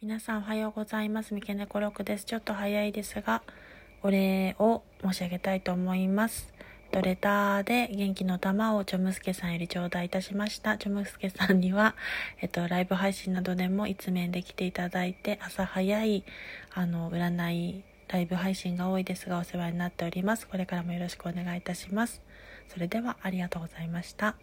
皆さんおはようございます。三毛猫六です。ちょっと早いですが、お礼を申し上げたいと思います。とレターで元気の玉をちょむすけさんより頂戴いたしました。ちょむすけさんには、えっと、ライブ配信などでも一面で来ていただいて、朝早い、あの、占い、ライブ配信が多いですがお世話になっております。これからもよろしくお願いいたします。それではありがとうございました。